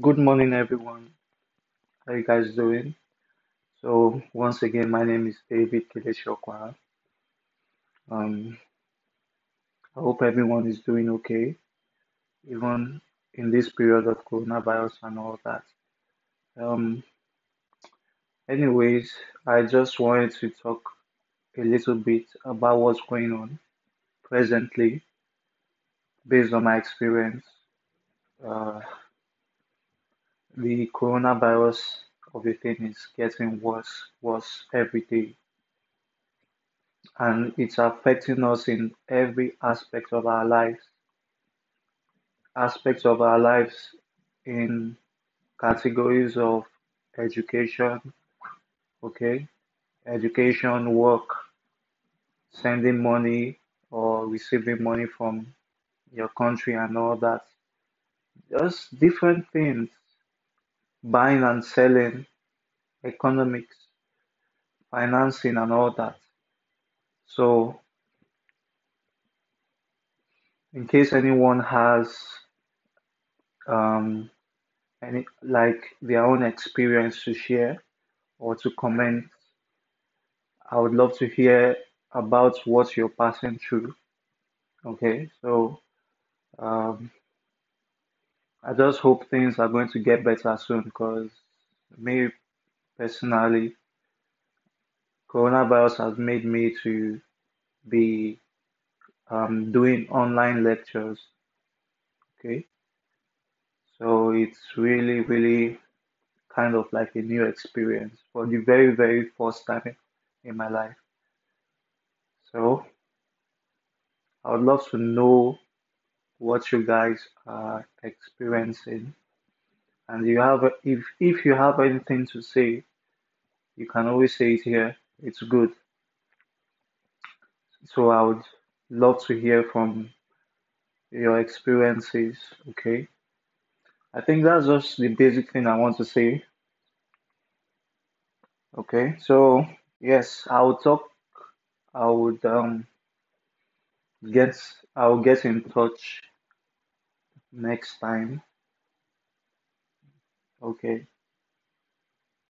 Good morning, everyone. How you guys doing? So once again, my name is David Kileshokwa. Um, I hope everyone is doing okay, even in this period of coronavirus and all that. Um, anyways, I just wanted to talk a little bit about what's going on presently, based on my experience. Uh, the coronavirus thing is getting worse, worse every day. and it's affecting us in every aspect of our lives. Aspects of our lives in categories of education okay? Education work sending money or receiving money from your country and all that. Just different things buying and selling economics financing and all that so in case anyone has um, any like their own experience to share or to comment. I would love to hear about what you're passing through. Okay, so um, I just hope things are going to get better soon because me personally, coronavirus has made me to be um, doing online lectures. Okay, so it's really, really kind of like a new experience for the very, very first time in my life. So I would love to know what you guys are experiencing. And you have if if you have anything to say, you can always say it here. It's good. So I would love to hear from your experiences. Okay. I think that's just the basic thing I want to say. Okay. So yes, I will talk. I would um get I will get in touch next time. Okay.